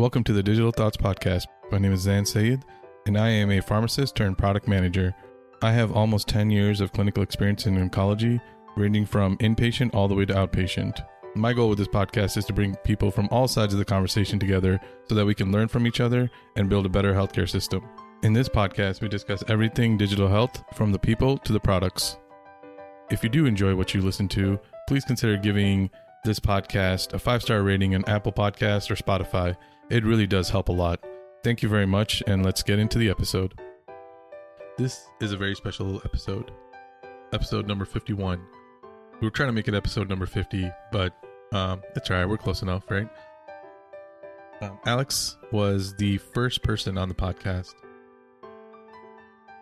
Welcome to the Digital Thoughts Podcast. My name is Zain Syed, and I am a pharmacist turned product manager. I have almost 10 years of clinical experience in oncology, ranging from inpatient all the way to outpatient. My goal with this podcast is to bring people from all sides of the conversation together so that we can learn from each other and build a better healthcare system. In this podcast, we discuss everything digital health from the people to the products. If you do enjoy what you listen to, please consider giving this podcast a five star rating on Apple Podcasts or Spotify. It really does help a lot. Thank you very much, and let's get into the episode. This is a very special episode, episode number 51. We were trying to make it episode number 50, but um, it's all right. We're close enough, right? Um, Alex was the first person on the podcast.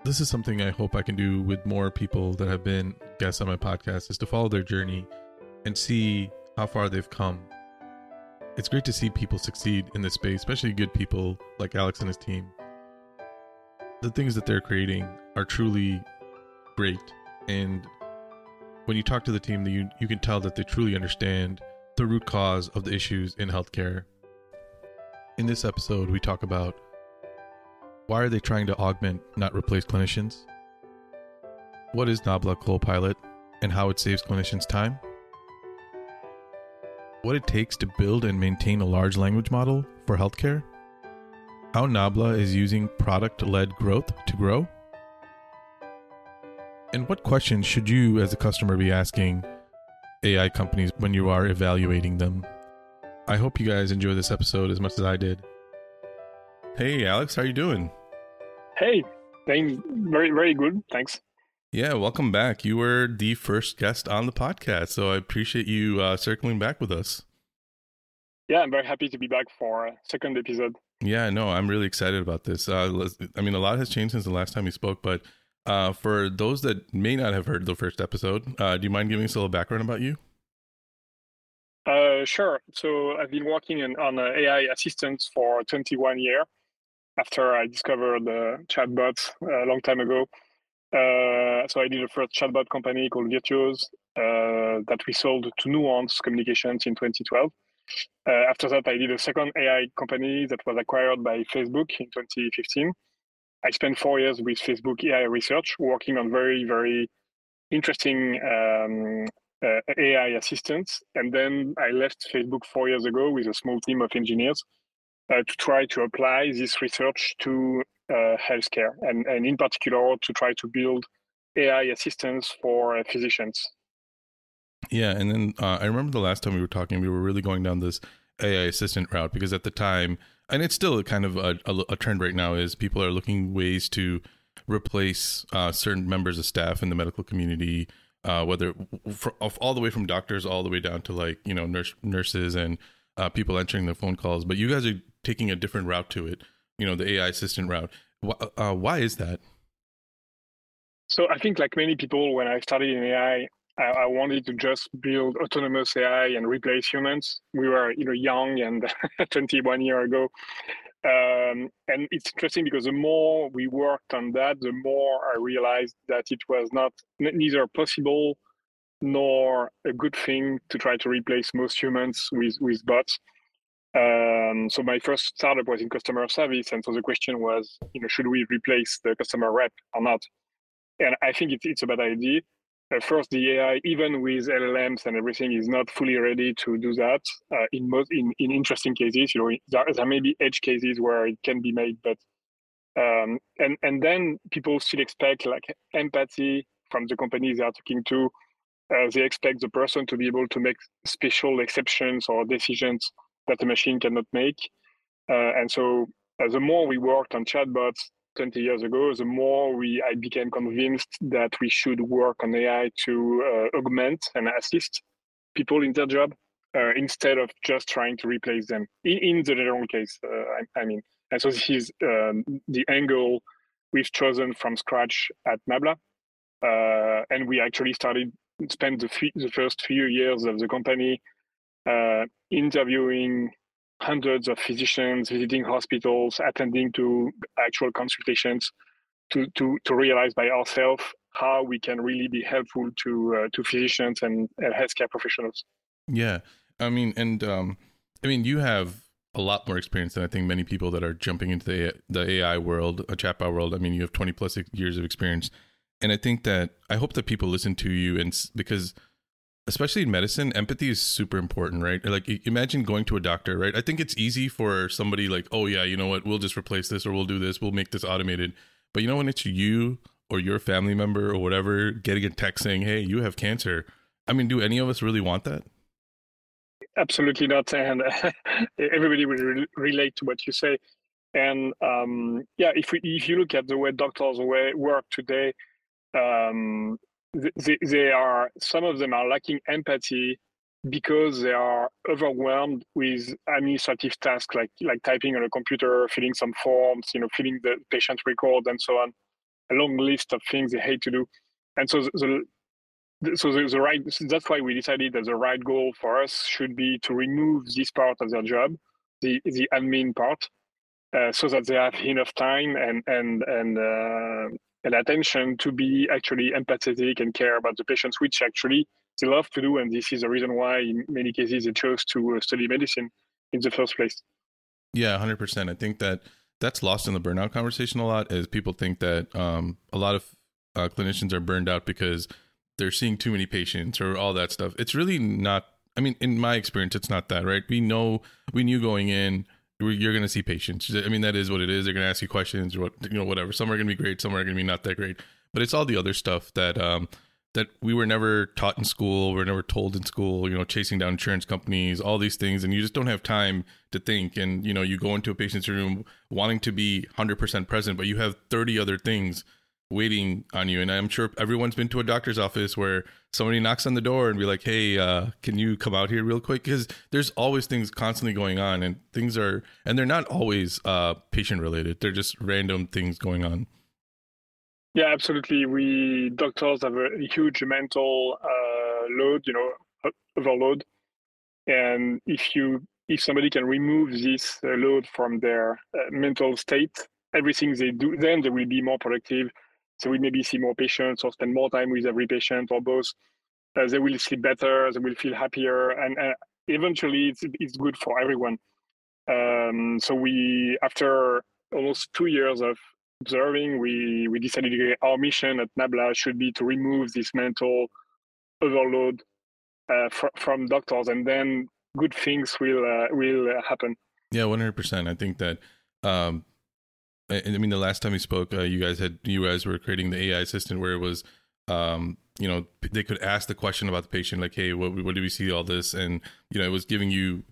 This is something I hope I can do with more people that have been guests on my podcast is to follow their journey and see how far they've come. It's great to see people succeed in this space, especially good people like Alex and his team. The things that they're creating are truly great. And when you talk to the team, you, you can tell that they truly understand the root cause of the issues in healthcare. In this episode, we talk about why are they trying to augment, not replace clinicians? What is Nabla Copilot and how it saves clinicians time? What it takes to build and maintain a large language model for healthcare? How Nabla is using product led growth to grow? And what questions should you, as a customer, be asking AI companies when you are evaluating them? I hope you guys enjoy this episode as much as I did. Hey, Alex, how you doing? Hey, doing very, very good. Thanks. Yeah, welcome back. You were the first guest on the podcast, so I appreciate you uh, circling back with us. Yeah, I'm very happy to be back for a second episode. Yeah, no, I'm really excited about this. Uh, I mean, a lot has changed since the last time we spoke, but uh, for those that may not have heard the first episode, uh, do you mind giving us a little background about you? Uh, sure. So I've been working in, on AI assistants for 21 years after I discovered the chatbots a long time ago. Uh, so I did a first chatbot company called VirtuOz uh, that we sold to Nuance Communications in 2012. Uh, after that, I did a second AI company that was acquired by Facebook in 2015. I spent four years with Facebook AI research, working on very, very interesting um, uh, AI assistants. And then I left Facebook four years ago with a small team of engineers uh, to try to apply this research to healthcare, and, and in particular to try to build AI assistants for uh, physicians. Yeah, and then uh, I remember the last time we were talking, we were really going down this AI assistant route because at the time, and it's still kind of a, a, a trend right now, is people are looking ways to replace uh, certain members of staff in the medical community, uh, whether for, all the way from doctors all the way down to like you know nurse, nurses and uh, people answering the phone calls. But you guys are taking a different route to it, you know, the AI assistant route. Uh, why is that? So I think, like many people, when I started in AI, I, I, wanted to just build autonomous AI and replace humans. We were, you know, young and 21 year ago. Um, and it's interesting because the more we worked on that, the more I realized that it was not neither possible nor a good thing to try to replace most humans with with bots. Um, so my first startup was in customer service, and so the question was, you know, should we replace the customer rep or not? And I think it's it's a bad idea. Uh, first, the AI, even with LLMs and everything, is not fully ready to do that. Uh, in most, in, in interesting cases, you know, there, there may be edge cases where it can be made, but um, and and then people still expect like empathy from the companies they are talking to. Uh, they expect the person to be able to make special exceptions or decisions that the machine cannot make. Uh, and so, uh, the more we worked on chatbots, 20 years ago, the more we I became convinced that we should work on AI to uh, augment and assist people in their job uh, instead of just trying to replace them. In, in the general case, uh, I, I, mean, and so this is um, the angle we've chosen from scratch at Nabla, uh, and we actually started spent the, the first few years of the company uh, interviewing hundreds of physicians visiting hospitals, attending to actual consultations to, to, to realize by ourselves how we can really be helpful to uh, to physicians and, and healthcare professionals. Yeah, I mean, and um, I mean, you have a lot more experience than I think many people that are jumping into the the AI world, a chatbot world. I mean, you have 20 plus years of experience, and I think that I hope that people listen to you and because especially in medicine, empathy is super important, right? Like imagine going to a doctor, right? I think it's easy for somebody like, oh yeah, you know what, we'll just replace this or we'll do this, we'll make this automated. But you know when it's you or your family member or whatever getting a text saying, hey, you have cancer. I mean, do any of us really want that? Absolutely not, and everybody will re- relate to what you say. And um, yeah, if we if you look at the way doctors work today, um, they, they are some of them are lacking empathy because they are overwhelmed with administrative tasks like like typing on a computer, filling some forms, you know, filling the patient record and so on. A long list of things they hate to do, and so the, the so the, the right that's why we decided that the right goal for us should be to remove this part of their job, the the admin part, uh, so that they have enough time and and and uh, and attention to be actually empathetic and care about the patients, which actually they love to do. And this is the reason why, in many cases, they chose to uh, study medicine in the first place. Yeah, 100%. I think that that's lost in the burnout conversation a lot as people think that um, a lot of uh, clinicians are burned out because they're seeing too many patients or all that stuff. It's really not. I mean, in my experience, it's not that, right? We know, we knew going in you're going to see patients. I mean, that is what it is. They're going to ask you questions or what, you know, whatever. Some are going to be great. Some are going to be not that great. But it's all the other stuff that, um, that we were never taught in school. We are never told in school, you know, chasing down insurance companies, all these things. And you just don't have time to think. And, you know, you go into a patient's room wanting to be 100% present, but you have 30 other things waiting on you. And I'm sure everyone's been to a doctor's office where somebody knocks on the door and be like, "Hey, uh, can you come out here real quick?" Because there's always things constantly going on, and things are, and they're not always uh, patient related. They're just random things going on. Yeah, absolutely. We doctors have a huge mental uh, load, you know, overload, and if you if somebody can remove this uh, load from their uh, mental state, everything they do, then they will be more productive so we maybe see more patients or spend more time with every patient or both. Uh, they will sleep better, they will feel happier, and uh, eventually it's, it's good for everyone. Um, so we, after almost two years of observing, we, we decided our mission at Nabla should be to remove this mental overload uh, fr- from doctors, and then good things will uh, will happen. Yeah, one hundred percent. I think that um, I mean, the last time we spoke, uh, you guys had you guys were creating the AI assistant where it was, um, you know, they could ask the question about the patient, like, "Hey, what what do we see all this?" And you know, it was giving you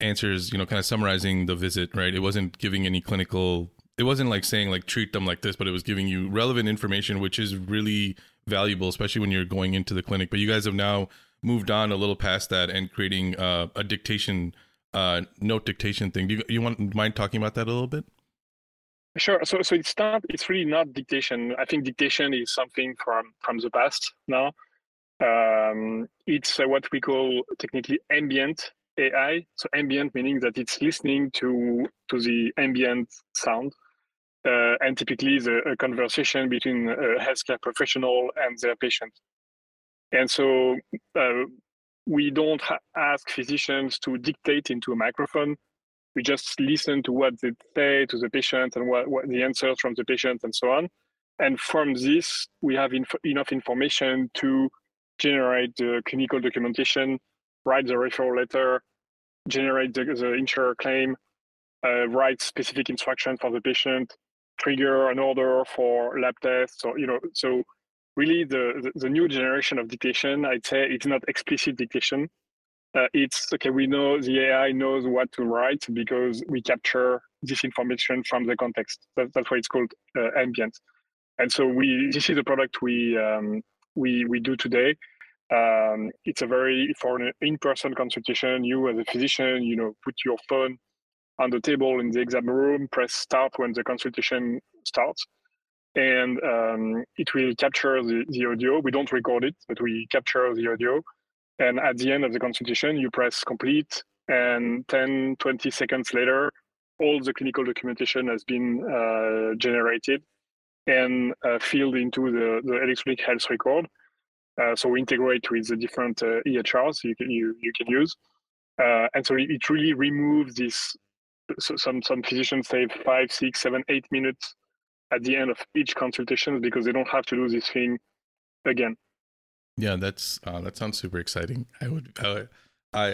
answers, you know, kind of summarizing the visit, right? It wasn't giving any clinical. It wasn't like saying like treat them like this, but it was giving you relevant information, which is really valuable, especially when you're going into the clinic. But you guys have now moved on a little past that and creating uh, a dictation, uh, note dictation thing. Do you, you want mind talking about that a little bit? Sure. So, so it's not. It's really not dictation. I think dictation is something from from the past now. Um, it's uh, what we call technically ambient AI. So ambient meaning that it's listening to to the ambient sound, uh, and typically the a conversation between a healthcare professional and their patient. And so uh, we don't ha- ask physicians to dictate into a microphone we just listen to what they say to the patient and what, what the answers from the patient and so on. And from this, we have inf- enough information to generate the clinical documentation, write the referral letter, generate the, the insurer claim, uh, write specific instructions for the patient, trigger an order for lab tests. Or you know, so really the, the, the new generation of dictation, I'd say it's not explicit dictation, uh, it's okay we know the ai knows what to write because we capture this information from the context. That, that's why it's called uh, ambient. And so we this is a product we um, we we do today. Um, it's a very for an in-person consultation you as a physician you know put your phone on the table in the exam room press start when the consultation starts. And um, it will capture the, the audio. We don't record it but we capture the audio and at the end of the consultation, you press complete, and 10, 20 seconds later, all the clinical documentation has been uh, generated and uh, filled into the, the electronic health record. Uh, so we integrate with the different uh, EHRs you can, you, you can use. Uh, and so it really removes this so some some physicians save five, six, seven, eight minutes at the end of each consultation because they don't have to do this thing again. Yeah, that's uh, that sounds super exciting. I would, I,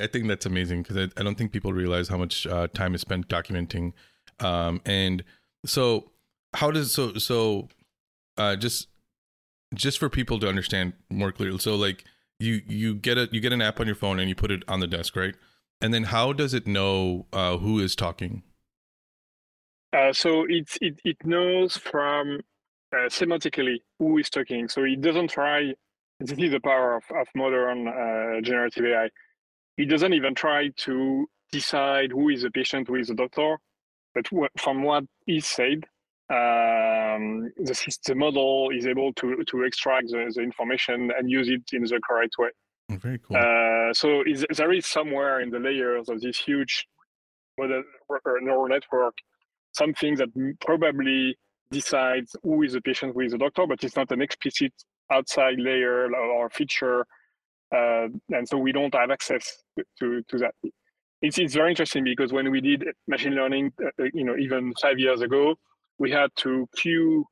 I think that's amazing because I, I, don't think people realize how much uh, time is spent documenting. Um, and so, how does so so, uh, just just for people to understand more clearly. So, like you you get a you get an app on your phone and you put it on the desk, right? And then how does it know uh, who is talking? Uh, so it, it it knows from uh, semantically who is talking. So it doesn't try. This is the power of, of modern uh, generative AI. It doesn't even try to decide who is the patient, who is the doctor. But from what is said, um, the, the model is able to, to extract the, the information and use it in the correct way. Very cool. Uh, so is, there is somewhere in the layers of this huge model, neural network something that probably decides who is the patient, who is the doctor, but it's not an explicit outside layer or feature, uh, and so we don't have access to to that. It's it's very interesting because when we did machine learning, uh, you know, even five years ago, we had to queue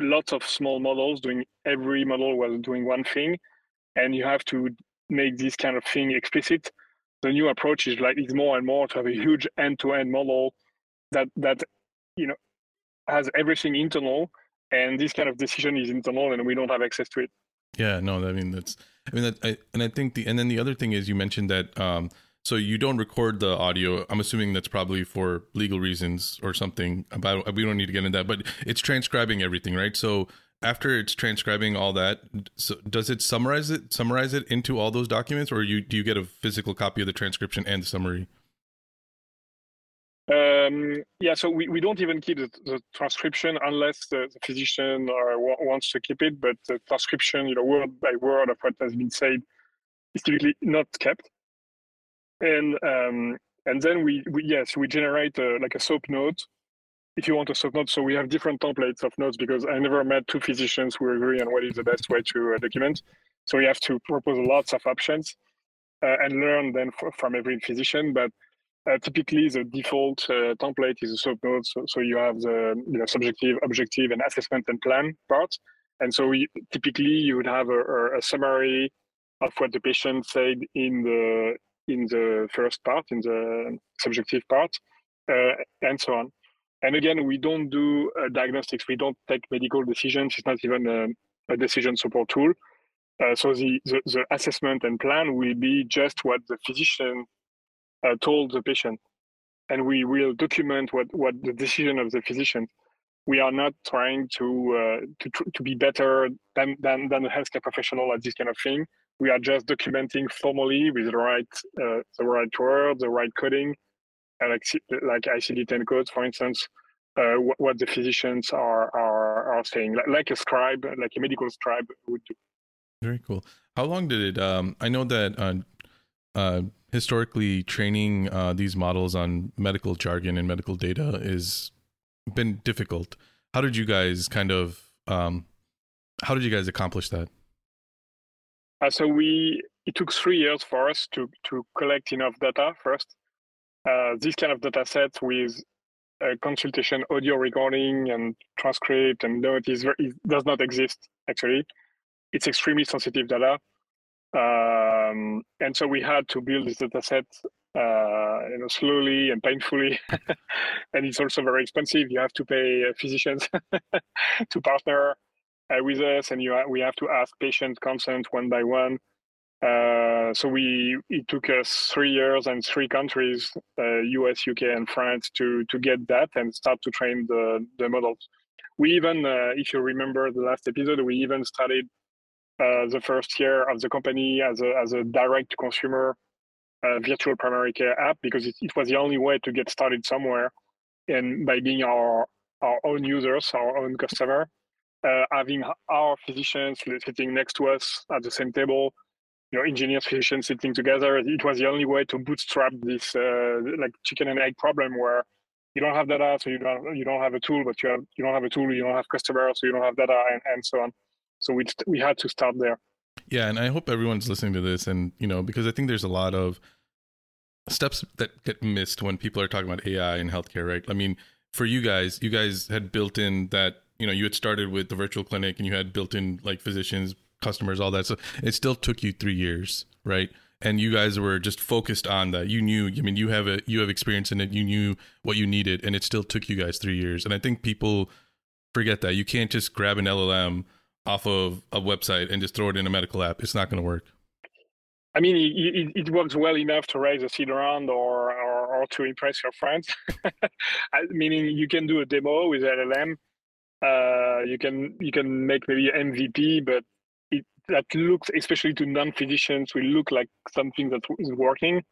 lots of small models doing every model was doing one thing, and you have to make this kind of thing explicit. The new approach is like it's more and more to have a huge end-to-end model that that you know has everything internal and this kind of decision is internal and we don't have access to it. Yeah no i mean that's i mean that I, and i think the and then the other thing is you mentioned that um so you don't record the audio. I'm assuming that's probably for legal reasons or something about we don't need to get into that but it's transcribing everything right? So after it's transcribing all that so does it summarize it summarize it into all those documents or you do you get a physical copy of the transcription and the summary um, yeah, so we, we don't even keep the, the transcription unless the, the physician uh, w- wants to keep it. But the transcription, you know, word by word of what has been said, is typically not kept. And um, and then we, we yes we generate a, like a SOAP note if you want a SOAP note. So we have different templates of notes because I never met two physicians who agree on what is the best way to uh, document. So we have to propose lots of options uh, and learn then f- from every physician. But uh, typically, the default uh, template is a SOAP note. So, so you have the you know, subjective, objective, and assessment and plan part. And so we, typically, you would have a, a, summary of what the patient said in the in the first part, in the subjective part, uh, and so on. And again, we don't do uh, diagnostics. We don't take medical decisions. It's not even a, a decision support tool. Uh, so the, the, the assessment and plan will be just what the physician uh, told the patient, and we will document what what the decision of the physician. We are not trying to uh, to to be better than, than than a healthcare professional at this kind of thing. We are just documenting formally with the right uh, the right word, the right coding, like like ICD-10 codes, for instance. Uh, what, what, the physicians are are are saying, like, like a scribe, like a medical scribe would do. Very cool. How long did it? Um, I know that uh, uh, historically training uh, these models on medical jargon and medical data is been difficult. How did you guys kind of um, how did you guys accomplish that? Uh, so we it took three years for us to to collect enough data first. Uh, this kind of data set with consultation audio recording and transcript and note is, it does not exist actually. It's extremely sensitive data. Um, and so we had to build this data set uh, you know, slowly and painfully. and it's also very expensive. You have to pay physicians to partner uh, with us, and you ha- we have to ask patient consent one by one. Uh, so we it took us three years and three countries, US, uh, UK, and France, to to get that and start to train the the models. We even, uh, if you remember the last episode, we even started uh, the first year of the company as a, as a direct consumer uh, virtual primary care app because it, it, was the only way to get started somewhere. And by being our, our own users, our own customer, uh, having our physicians sitting next to us at the same table, you know, engineers, physicians sitting together, it was the only way to bootstrap this uh, like chicken and egg problem where you don't have data, so you don't you don't have a tool, but you have you don't have a tool, you don't have customers, so you don't have data, and, and so on. So we we had to start there. Yeah, and I hope everyone's listening to this, and you know, because I think there's a lot of steps that get missed when people are talking about AI in healthcare, right? I mean, for you guys, you guys had built in that, you know, you had started with the virtual clinic and you had built in like physicians, customers, all that. So it still took you three years, right? And you guys were just focused on that. You knew, I mean, you have a you have experience in it. You knew what you needed, and it still took you guys three years. And I think people forget that you can't just grab an LLM off of a website and just throw it in a medical app. It's not going to work. I mean, it, it, works well enough to raise a seed round or, or, or to impress your friends. Meaning, you can do a demo with LLM. Uh, you can you can make maybe MVP, but it that looks, especially to non-physicians, will look like something that is working.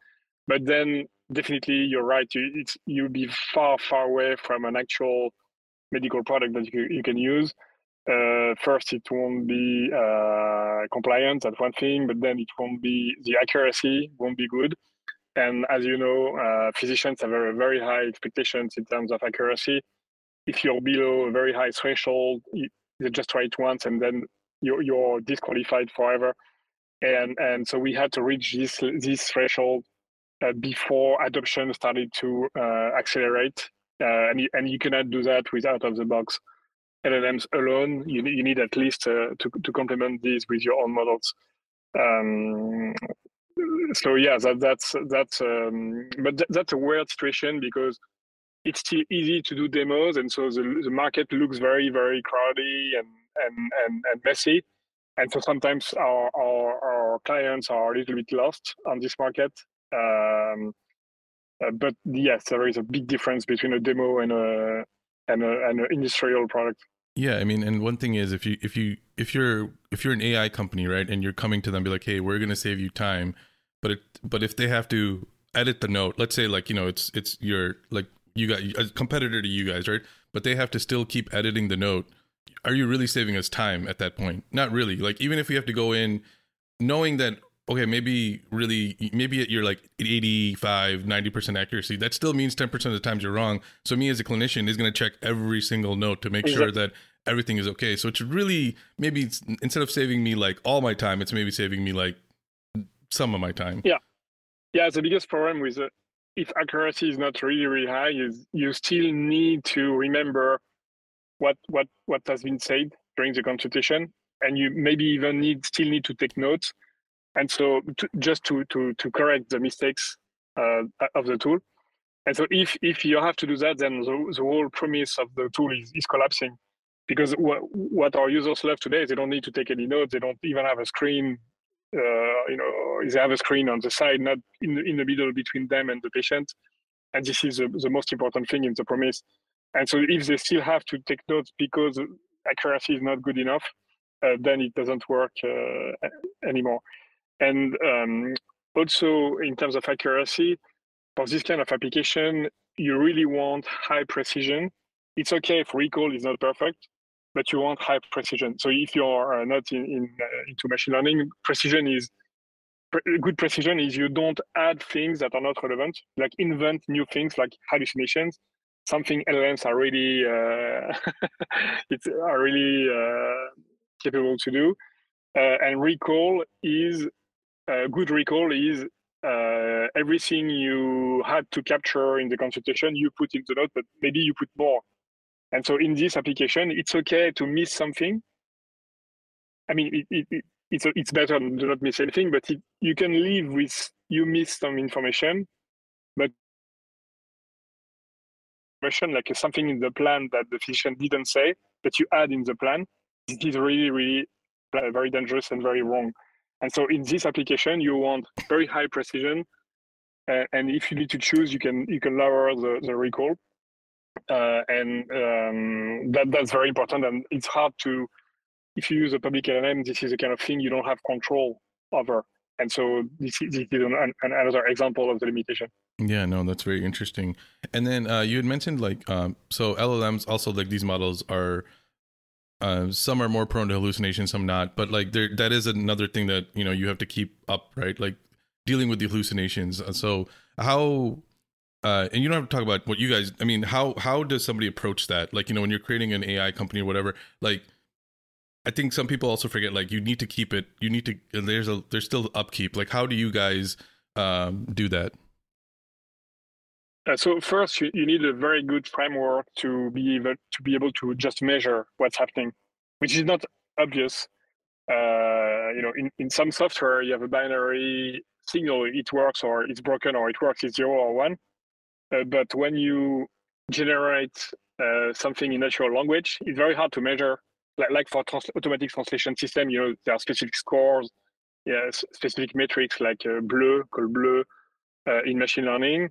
But then, definitely, you're right. You, it's you'll be far far away from an actual medical product that you, you can use uh, first it won't be uh, compliant that's one thing but then it won't be the accuracy won't be good. And as you know uh, physicians have very, very high expectations in terms of accuracy. If you're below a very high threshold you just try it once and then you're, you're disqualified forever. And and so we had to reach this this threshold uh, before adoption started to uh, accelerate. Uh, and, you, and you cannot do that with out of the box LLMs alone. You, you need at least uh, to, to complement these with your own models. Um, so yeah, that, that's that's um, but th- that's a weird situation because it's still easy to do demos, and so the, the market looks very very crowded and and and, and messy, and so sometimes our, our, our clients are a little bit lost on this market. Um, uh, but yes, there is a big difference between a demo and, a, and an industrial product. Yeah, I mean, and one thing is if you if you if you're if you're an AI company, right, and you're coming to them, be like, hey, we're gonna save you time, but it but if they have to edit the note, let's say like you know it's it's your like you got a competitor to you guys, right, but they have to still keep editing the note. Are you really saving us time at that point? Not really. Like even if we have to go in, knowing that okay, maybe really, maybe you're like 85, 90% accuracy. That still means 10% of the times you're wrong. So me as a clinician is going to check every single note to make sure that everything is okay. So it's really maybe instead of saving me like all my time, it's maybe saving me like some of my time. Yeah. Yeah. The biggest problem with uh, if accuracy is not really, really high is you still need to remember what, what, what has been said during the consultation. And you maybe even need still need to take notes and so to, just to, to, to correct the mistakes uh, of the tool. And so if, if you have to do that, then the, the whole premise of the tool is, is collapsing because what, what our users love today is they don't need to take any notes. They don't even have a screen, uh, you know, they have a screen on the side, not in the, in the middle between them and the patient. And this is the, the most important thing in the promise. And so if they still have to take notes because accuracy is not good enough, uh, then it doesn't work uh, anymore. And um, also in terms of accuracy, for this kind of application, you really want high precision. It's okay if recall is not perfect, but you want high precision. So if you're uh, not in, in uh, into machine learning, precision is pre- good precision is you don't add things that are not relevant, like invent new things like hallucinations. Something LLMs are really uh, it's are really uh, capable to do. Uh, and recall is uh, good recall is uh, everything you had to capture in the consultation you put in the note, but maybe you put more. And so in this application, it's okay to miss something. I mean, it, it, it, it's it's better to not miss anything, but you can live with you miss some information, but information like something in the plan that the physician didn't say that you add in the plan. It is really really very dangerous and very wrong. And so in this application, you want very high precision. Uh, and if you need to choose, you can you can lower the, the recall. Uh, and um, that that's very important. And it's hard to, if you use a public LLM, this is the kind of thing you don't have control over. And so this, this is an, an, another example of the limitation. Yeah, no, that's very interesting. And then uh, you had mentioned like, um, so LLMs also like these models are uh, some are more prone to hallucinations, some not. But like there, that is another thing that you know you have to keep up, right? Like dealing with the hallucinations. So how, uh, and you don't have to talk about what you guys. I mean, how how does somebody approach that? Like you know when you're creating an AI company or whatever, like. I think some people also forget like you need to keep it. You need to. There's a there's still upkeep. Like how do you guys um, do that? Uh, so first, you, you need a very good framework to be able to be able to just measure what's happening, which is not obvious. Uh, you know, in, in some software, you have a binary signal: it works or it's broken, or it works, it's zero or one. Uh, but when you generate uh, something in natural language, it's very hard to measure. Like, like for trans- automatic translation system, you know, there are specific scores, yeah, specific metrics like uh, bleu, called bleu, uh, in machine learning,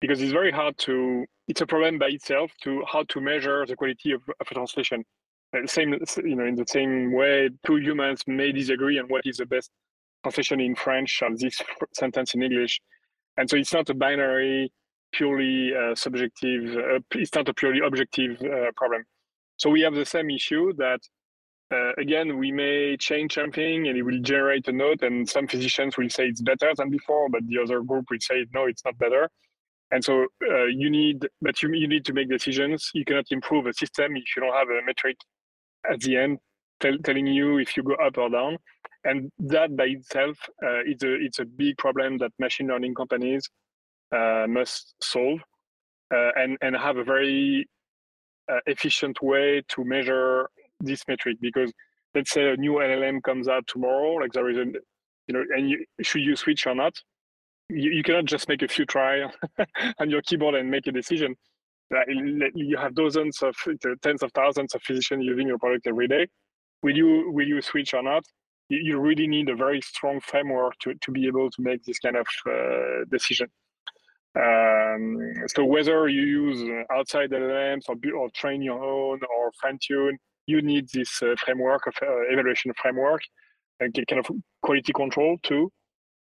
because it's very hard to. It's a problem by itself to how to measure the quality of, of a translation. Uh, same, you know, in the same way, two humans may disagree on what is the best translation in French of this sentence in English, and so it's not a binary purely uh, subjective, uh, it's not a purely objective uh, problem. So we have the same issue that, uh, again, we may change something and it will generate a note, and some physicians will say it's better than before, but the other group will say, no, it's not better. And so uh, you need, but you, you need to make decisions. You cannot improve a system if you don't have a metric at the end tell, telling you if you go up or down. And that by itself uh, is a, it's a big problem that machine learning companies uh, must solve uh, and and have a very uh, efficient way to measure this metric because let's say a new LLM comes out tomorrow, like there is a you know, and you, should you switch or not? You, you cannot just make a few trials on your keyboard and make a decision. You have dozens of tens of thousands of physicians using your product every day. Will you will you switch or not? You really need a very strong framework to, to be able to make this kind of uh, decision. Um, so whether you use outside LLMs or, or train your own or fine tune, you need this uh, framework of uh, evaluation framework and kind of quality control too.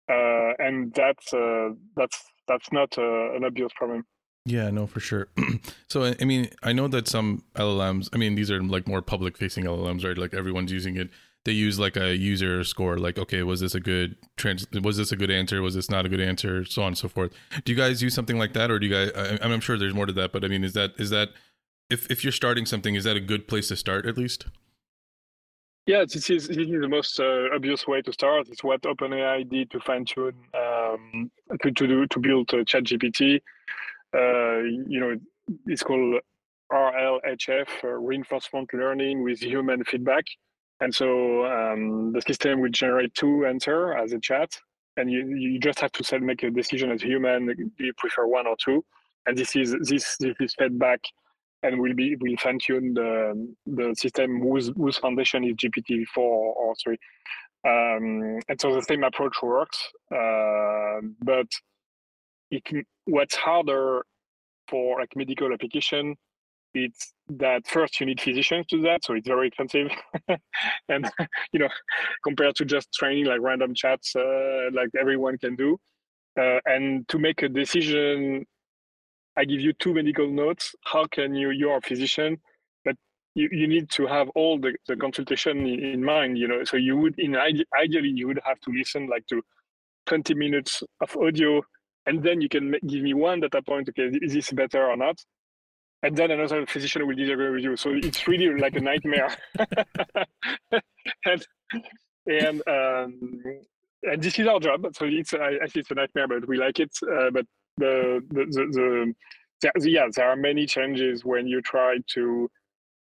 Uh, and that's uh, that's that's not uh, an obvious problem. Yeah, no, for sure. so, I mean, I know that some LLMs, I mean, these are like more public facing LLMs, right? Like everyone's using it they use like a user score like okay was this a good trans was this a good answer was this not a good answer so on and so forth do you guys use something like that or do you guys I, i'm sure there's more to that but i mean is that is that if if you're starting something is that a good place to start at least yeah this is, this is the most uh, obvious way to start it's what openai did to fine tune um, to, to do to build uh, chat gpt uh, you know it's called rlhf uh, reinforcement learning with human feedback and so um, the system will generate two answer as a chat, and you, you just have to set, make a decision as a human. Do you prefer one or two? And this is this this is fed back, and we'll be we'll fine tune the the system whose whose foundation is GPT four or three. Um, and so the same approach works, uh, but it what's harder for like medical application it's that first you need physicians to that so it's very expensive and you know compared to just training like random chats uh, like everyone can do uh, and to make a decision i give you two medical notes how can you you're a physician but you, you need to have all the, the consultation in, in mind you know so you would in ideally you would have to listen like to 20 minutes of audio and then you can give me one data point okay is this better or not and then another physician will disagree with you. So it's really like a nightmare. and and um, and this is our job. So it's I, I it's a nightmare, but we like it. Uh, but the the, the the, yeah, there are many challenges when you try to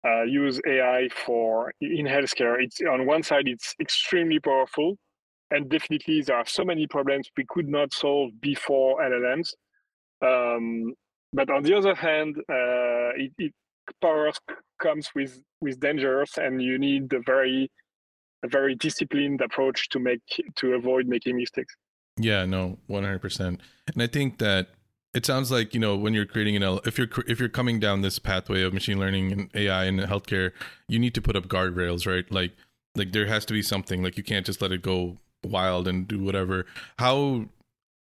uh, use AI for in healthcare. It's on one side, it's extremely powerful, and definitely there are so many problems we could not solve before LLMs. Um, but on the other hand, uh, it, it power comes with with dangers, and you need a very a very disciplined approach to make to avoid making mistakes. Yeah, no, one hundred percent. And I think that it sounds like you know when you're creating an if you're if you're coming down this pathway of machine learning and AI and healthcare, you need to put up guardrails, right? Like like there has to be something. Like you can't just let it go wild and do whatever. How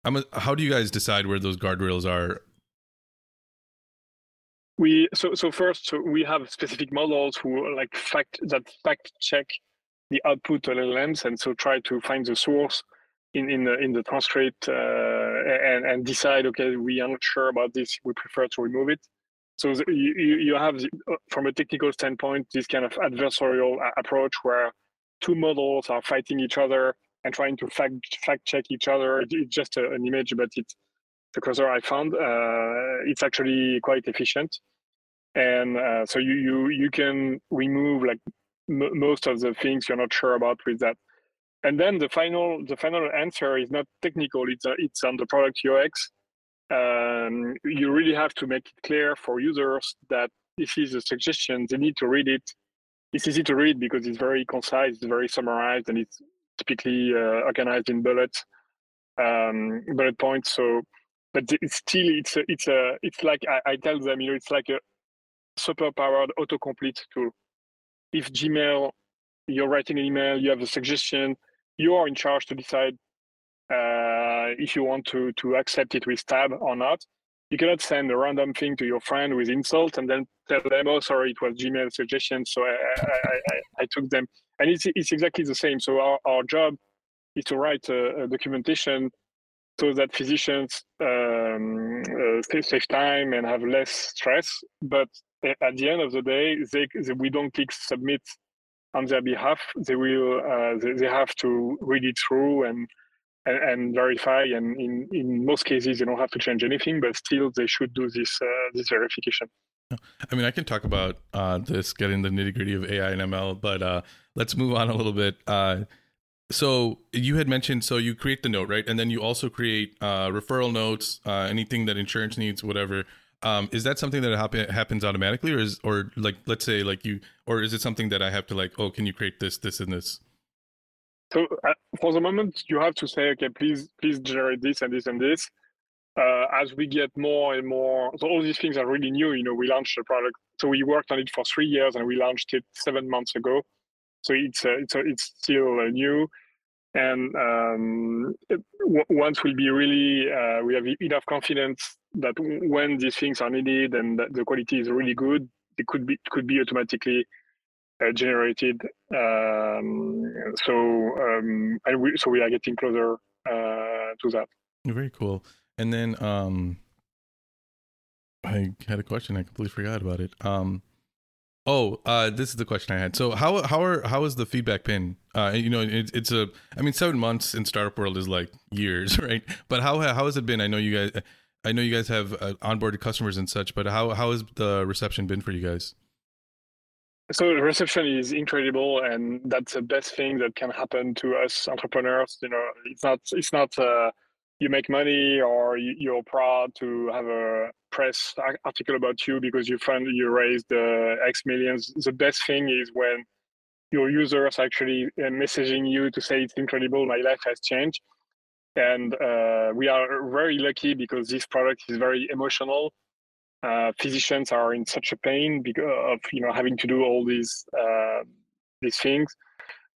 I'm a, how do you guys decide where those guardrails are we so so first so we have specific models who like fact that fact check the output of LLMs and so try to find the source in in the in the transcript uh, and and decide okay we are not sure about this we prefer to remove it so the, you you have the, uh, from a technical standpoint this kind of adversarial approach where two models are fighting each other and trying to fact fact check each other it's just a, an image but it's the closer I found, uh, it's actually quite efficient, and uh, so you you you can remove like most of the things you're not sure about with that. And then the final the final answer is not technical; it's uh, it's on the product UX. Um, you really have to make it clear for users that this is a suggestion; they need to read it. It's easy to read because it's very concise, it's very summarized, and it's typically uh, organized in bullets, um, bullet points. So but it's still it's a, it's a it's like I, I tell them you know it's like a super powered autocomplete tool if gmail you're writing an email you have a suggestion you are in charge to decide uh, if you want to to accept it with tab or not. You cannot send a random thing to your friend with insult and then tell them oh sorry it was gmail suggestion so i i, I, I took them. And it's, it's exactly the same. So our, our job is to write a, a documentation so that physicians um, uh, save time and have less stress. But at the end of the day, they, they we don't click submit on their behalf. They will uh, they, they, have to read it through and, and, and verify. And in, in most cases, they don't have to change anything, but still they should do this uh, this verification. I mean, I can talk about uh, this, getting the nitty gritty of AI and ML, but uh, let's move on a little bit. Uh, so you had mentioned so you create the note right and then you also create uh, referral notes uh, anything that insurance needs whatever um, is that something that happen, happens automatically or is or like let's say like you or is it something that i have to like oh can you create this this and this? So uh, for the moment you have to say okay please please generate this and this and this. Uh, as we get more and more so all these things are really new you know we launched the product so we worked on it for three years and we launched it seven months ago. So it's uh, it's uh, it's still uh, new, and um, once we'll be really uh, we have enough confidence that when these things are needed and that the quality is really good, it could be could be automatically uh, generated. Um, so um, and we so we are getting closer uh, to that. Very cool. And then um, I had a question. I completely forgot about it. Um, Oh, uh, this is the question I had. So how how are how has the feedback been? Uh, you know, it, it's a. I mean, seven months in startup world is like years, right? But how how has it been? I know you guys. I know you guys have uh, onboarded customers and such, but how how has the reception been for you guys? So the reception is incredible, and that's the best thing that can happen to us entrepreneurs. You know, it's not it's not uh, you make money or you're proud to have a press article about you because you found you raised uh, X millions. The best thing is when your users actually uh, messaging you to say it's incredible, my life has changed. And uh, we are very lucky because this product is very emotional. Uh, physicians are in such a pain because of you know having to do all these uh, these things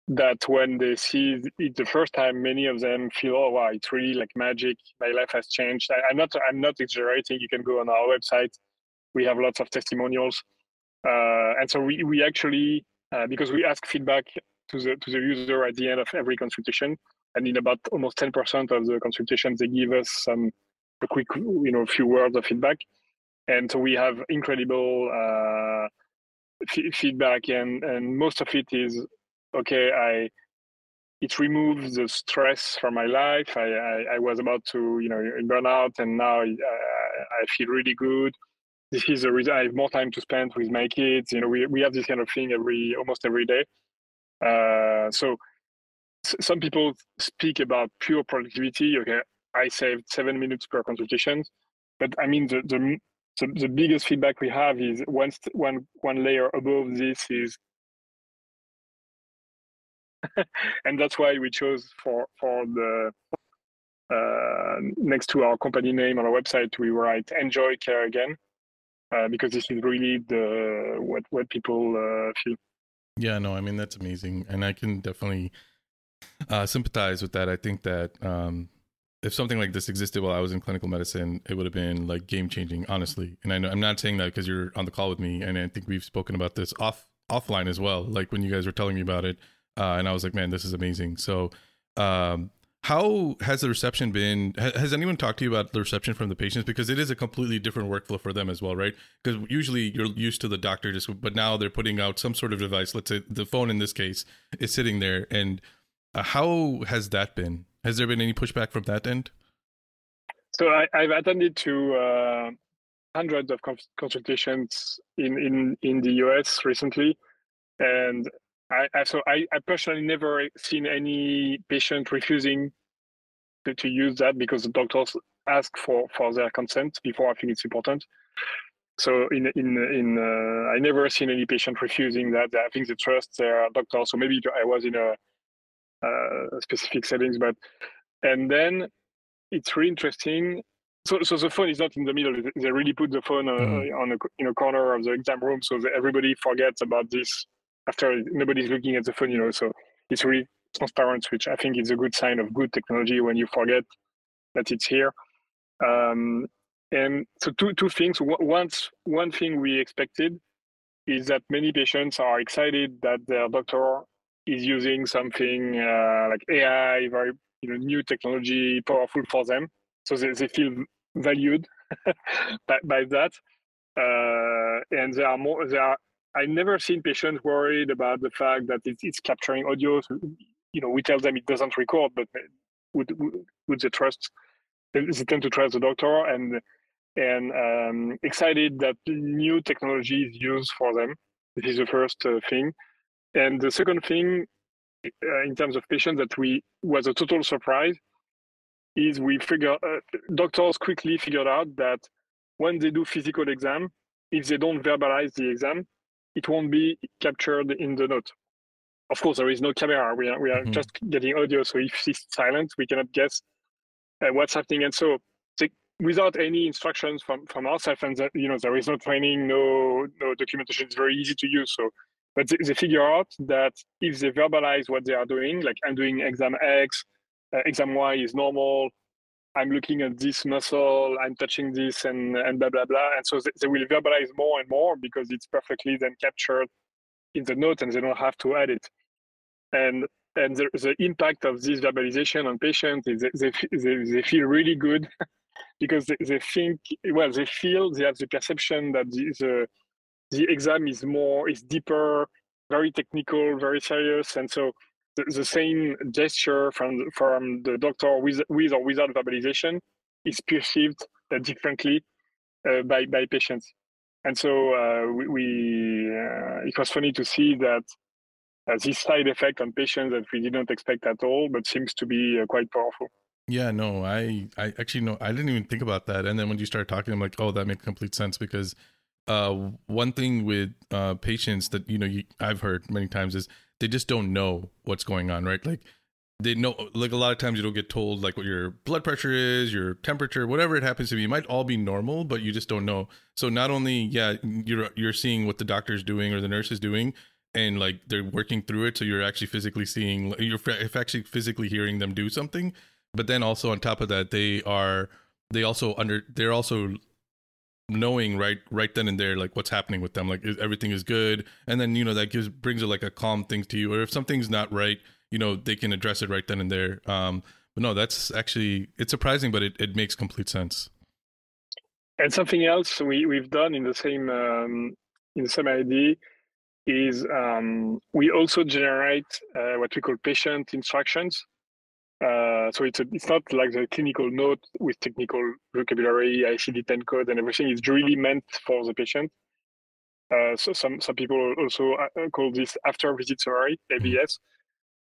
that when they see it the first time, many of them feel, oh wow, it's really like magic. My life has changed. I, am not I'm not exaggerating. You can go on our website. We have lots of testimonials, uh, and so we we actually uh, because we ask feedback to the to the user at the end of every consultation, and in about almost 10% of the consultations, they give us some a quick you know a few words of feedback, and so we have incredible. Uh, f- feedback and and most of it is okay, I it removes the stress from my life. I, I, I was about to, you know, burn out, and now I, I feel really good. This is the reason I have more time to spend with my kids. You know, we, we have this kind of thing every almost every day. Uh, so some people speak about pure productivity. Okay, I saved seven minutes per consultation, but I mean the the the, the biggest feedback we have is one one one layer above this is and that's why we chose for for the uh, next to our company name on our website we write enjoy care again uh, because this is really the what what people uh, feel yeah no i mean that's amazing and i can definitely uh, sympathize with that i think that um, if something like this existed while I was in clinical medicine, it would have been like game changing, honestly. And I know I'm not saying that because you're on the call with me, and I think we've spoken about this off offline as well. Like when you guys were telling me about it, uh, and I was like, man, this is amazing. So, um, how has the reception been? Has anyone talked to you about the reception from the patients? Because it is a completely different workflow for them as well, right? Because usually you're used to the doctor just, but now they're putting out some sort of device. Let's say the phone in this case is sitting there, and uh, how has that been? Has there been any pushback from that end? So I, have attended to uh, hundreds of consultations in, in, in the US recently. And I, I so I, I personally never seen any patient refusing to, to use that because the doctors ask for, for their consent before I think it's important. So in in in uh, I never seen any patient refusing that. I think they trust their doctor. So maybe I was in a, uh, specific settings, but and then it's really interesting. So so the phone is not in the middle. They really put the phone uh, mm. on a in a corner of the exam room, so everybody forgets about this after nobody's looking at the phone. You know, so it's really transparent, which I think is a good sign of good technology when you forget that it's here. Um, and so two two things. Once one thing we expected is that many patients are excited that their doctor is using something uh, like AI, very you know new technology, powerful for them. So they, they feel valued by, by that. Uh, and there are more. There are. I never seen patients worried about the fact that it's, it's capturing audio. So, you know, we tell them it doesn't record, but would would, would they trust? They tend to trust the doctor, and and um, excited that new technology is used for them. This is the first uh, thing. And the second thing, uh, in terms of patients, that we was a total surprise, is we figure uh, doctors quickly figured out that when they do physical exam, if they don't verbalize the exam, it won't be captured in the note. Of course, there is no camera. We are we are mm-hmm. just getting audio, so if it's silent, we cannot guess uh, what's happening. And so without any instructions from from ourselves and that, you know there is no training no no documentation it's very easy to use so but they, they, figure out that if they verbalize what they are doing like i'm doing exam x uh, exam y is normal i'm looking at this muscle i'm touching this and and blah blah blah. And so they, they will verbalize more and more because it's perfectly then captured in the note and they don't have to add it. And and the, the impact of this verbalization on patients is they, they, they feel really good because they, they think well they feel they have the perception that the, the the exam is more is deeper very technical very serious. And so the, the same gesture from from the doctor with with or without verbalization is perceived differently uh, by by patients and so uh, we, we uh, it was funny to see that uh, this side effect on patients that we didn't expect at all but seems to be uh, quite powerful yeah, no, I I actually no, I didn't even think about that. And then when you started talking, I'm like, oh, that makes complete sense because uh, one thing with uh, patients that you know you, I've heard many times is they just don't know what's going on, right? Like they know, like a lot of times you don't get told like what your blood pressure is, your temperature, whatever it happens to be. It might all be normal, but you just don't know. So not only yeah, you're you're seeing what the doctor's doing or the nurse is doing, and like they're working through it, so you're actually physically seeing, you're actually physically hearing them do something but then also on top of that they are they also under they're also knowing right right then and there like what's happening with them like everything is good. And then you know that gives brings it like a calm thing to you. Or if something's not right you know they can address it right then and there. Um but no that's actually it's surprising but it, it makes complete sense. And something else we we've done in the same um in the same idea is um, we also generate uh, what we call patient instructions uh, so it's a, it's not like the clinical note with technical vocabulary, ICD-10 code, and everything. It's really meant for the patient. Uh, so some some people also uh, call this after visit summary (AVS),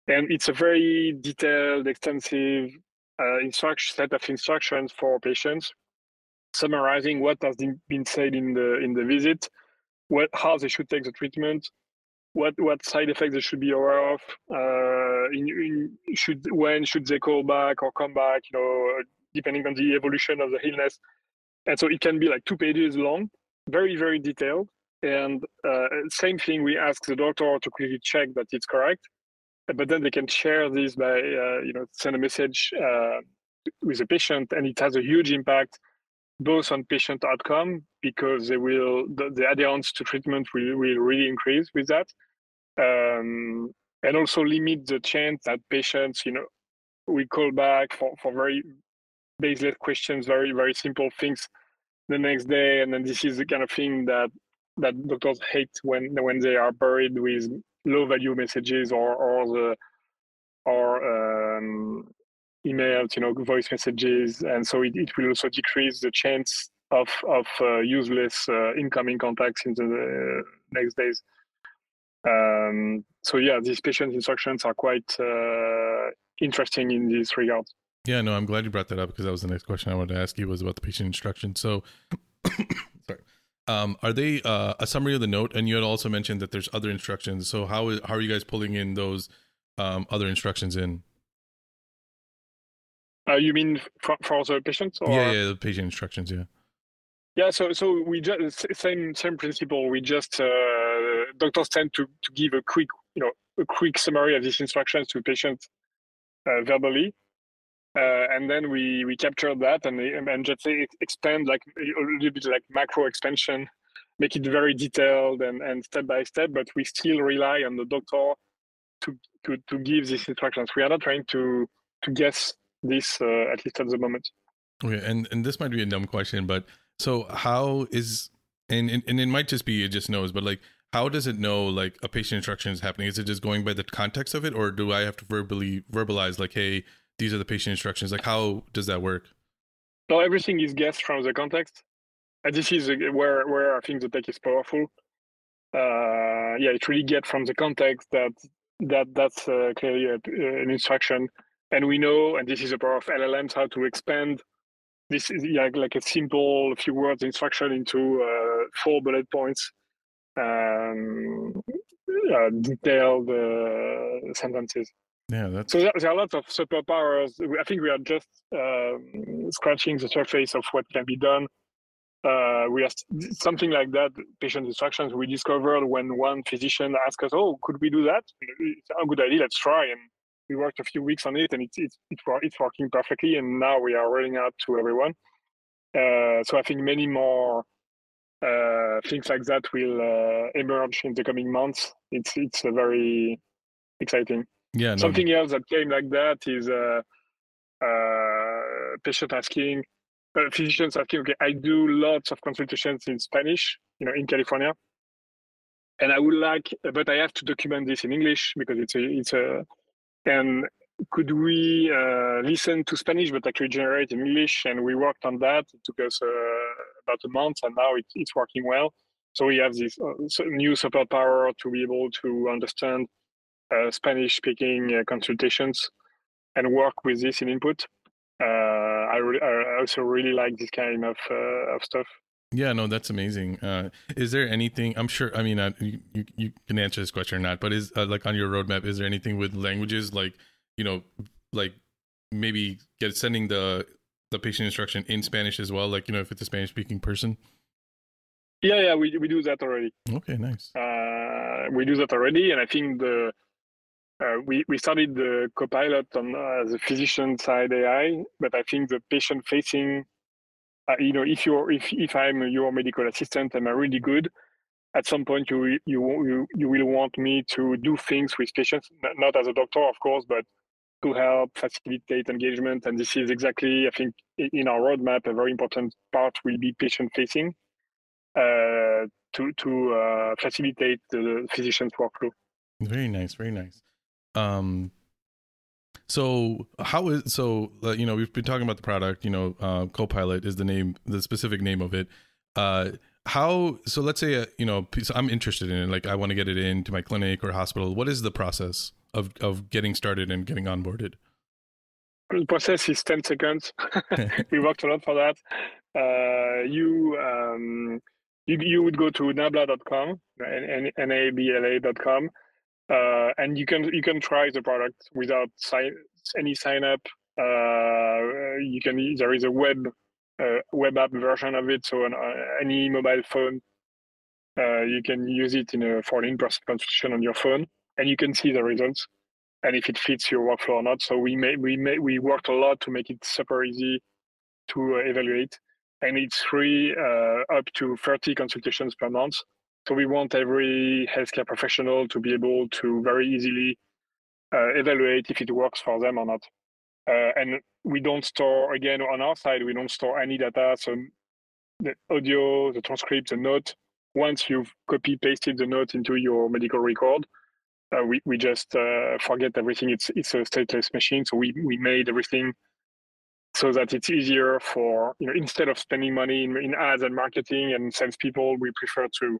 and it's a very detailed, extensive uh, instruction set of instructions for patients, summarizing what has been said in the in the visit, what how they should take the treatment, what what side effects they should be aware of uh, in, in, should when should they call back or come back you know depending on the evolution of the illness. And so it can be like two pages long very very detailed. And uh, same thing we ask the doctor to quickly check that it's correct. But then they can share this by uh, you know send a message uh, with the patient and it has a huge impact both on patient outcome because they will the, the adherence to treatment will, will really increase with that um, and also limit the chance that patients you know we call back for, for very baseless questions very very simple things the next day and then this is the kind of thing that that doctors hate when when they are buried with low value messages or or the or um, emails, you know, voice messages, and so it, it will also decrease the chance of of uh, useless uh, incoming contacts in the next days. Um, so yeah, these patient instructions are quite uh, interesting in this regard. Yeah, no, I'm glad you brought that up because that was the next question I wanted to ask you was about the patient instructions. So, sorry, um, are they uh, a summary of the note? And you had also mentioned that there's other instructions. So how is, how are you guys pulling in those um, other instructions in? Uh, you mean for, for the patients? Or? Yeah, yeah, the patient instructions. Yeah. Yeah, so so we just same same principle. We just uh, doctors tend to to give a quick you know a quick summary of these instructions to patients uh, verbally, uh, and then we we capture that and and just expand like a little bit like macro expansion, make it very detailed and and step by step. But we still rely on the doctor to to to give these instructions. We are not trying to to guess this uh, at least at the moment. Okay, and and this might be a dumb question, but so how is and, and and it might just be it just knows, but like how does it know like a patient instruction is happening? Is it just going by the context of it, or do I have to verbally verbalize like, hey, these are the patient instructions? Like how does that work? No, everything is guessed from the context, and this is where where I think the tech is powerful. Uh, yeah, it really get from the context that that that's uh, clearly a, an instruction, and we know, and this is a power of LLMs, how to expand this is yeah, like a simple few words instruction into uh, four bullet points, um, uh, detailed uh, sentences. Yeah, that's... so there, there, are lots of superpowers. I think we are just um, scratching the surface of what can be done. Uh, we are something like that. Patient instructions we discovered when one physician asked us, "Oh, could we do that? It's a good idea. Let's try." And we worked a few weeks on it and it's it's it's working perfectly and now we are rolling out to everyone. Uh, so i think many more uh, things like that will uh, emerge in the coming months. It's it's a very exciting. Yeah no, something else that came like that is uh, uh patient asking uh, physicians asking okay i do lots of consultations in spanish you know in california and i would like but i have to document this in english because it's a it's a and could we uh, listen to Spanish but actually generate English? And we worked on that. It took us uh, about a month, and now it, it's working well. So we have this uh, new superpower to be able to understand uh, Spanish-speaking uh, consultations and work with this in input. Uh, I, re- I, also really like this kind of of stuff. Yeah, no, that's amazing. Uh, is there anything? I'm sure. I mean, uh, you, you, you can answer this question or not, but is uh, like on your roadmap? Is there anything with languages like you know, like maybe get sending the the patient instruction in Spanish as well? Like you know, if it's a Spanish speaking person. Yeah, yeah, we we do that already. Okay, nice. Uh, we do that already, and I think the uh, we we started the copilot on uh, the physician side AI, but I think the patient facing uh, you know, if you're if if I'm your medical assistant, I'm really good? At some point, you you you you will want me to do things with patients, not as a doctor, of course, but to help facilitate engagement. And this is exactly, I think, in our roadmap, a very important part will be patient facing uh, to to uh, facilitate the physician's workflow. Very nice, very nice. Um, so how is so uh, you know we've been talking about the product. You know, uh, Copilot is the name, the specific name of it. Uh, how so? Let's say uh, you know so I'm interested in it. Like I want to get it into my clinic or hospital. What is the process of of getting started and getting onboarded? The process is ten seconds. we worked a lot for that. Uh, you. Um, you, you would go to nabla.com, n-a-b-l-a.com, uh, and you can you can try the product without any sign up. Uh, you can there is a web uh, web app version of it, so on uh, any mobile phone, uh, you can use it in a for an in-person consultation on your phone, and you can see the results and if it fits your workflow or not. So we may we may we worked a lot to make it super easy to evaluate, and it's free up to 30 consultations per month. So we want every healthcare professional to be able to very easily uh, evaluate if it works for them or not. Uh, and we don't store, again, on our side, we don't store any data. So the audio, the transcript, the note, once you've copy pasted the note into your medical record, uh, we we just uh, forget everything. It's it's a stateless machine, so we we made everything so that it's easier for you know instead of spending money in, in ads and marketing and salespeople, we prefer to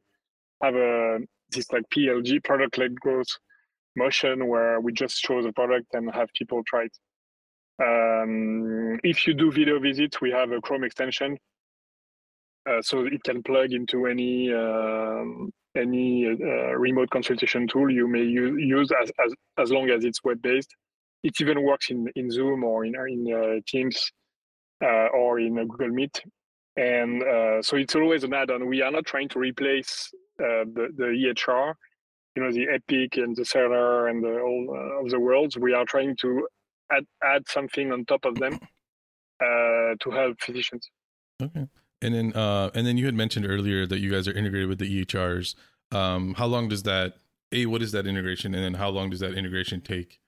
have a this like PLG product led growth motion where we just show the product and have people try it. Um, if you do video visits, we have a Chrome extension, uh, so it can plug into any um, any uh, remote consultation tool you may use, as, as as long as it's web based. It even works in in Zoom or in in uh, Teams uh, or in Google Meet, and uh, so it's always an add-on. We are not trying to replace uh, the the EHR, you know, the Epic and the Cerner and the all of the worlds. We are trying to add add something on top of them uh, to help physicians. Okay. And then uh and then you had mentioned earlier that you guys are integrated with the EHRs. Um how long does that A what is that integration and then how long does that integration take?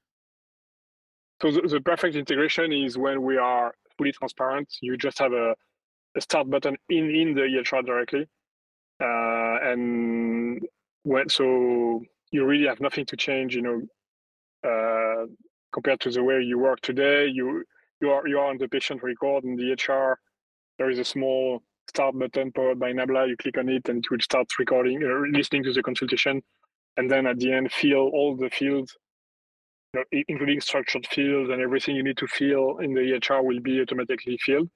So the, the perfect integration is when we are fully transparent. You just have a start button in in the EHR directly. Uh and when so you really have nothing to change, you know, uh compared to the way you work today. You you are you are on the patient record in the EHR. There is a small start button powered by Nabla. You click on it and it will start recording, uh, listening to the consultation, and then at the end fill all the fields, you know, including structured fields and everything you need to fill in the EHR will be automatically filled.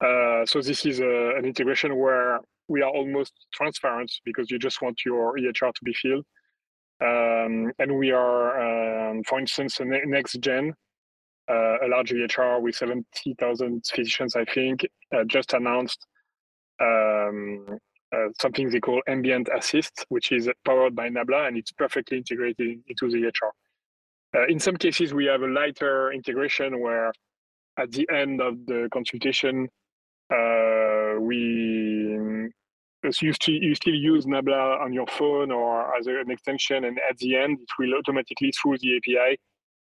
Uh, so this is a, an integration where we are almost transparent because you just want your EHR to be filled. Um, and we are, um, for instance, a NextGen, uh, a large EHR with 70,000 physicians, I think, uh, just announced um, uh, something they call Ambient Assist, which is powered by Nabla, and it's perfectly integrated into the EHR. Uh, in some cases, we have a lighter integration where at the end of the consultation, uh, we you still you still use Nabla on your phone or as an extension, and at the end it will automatically through the API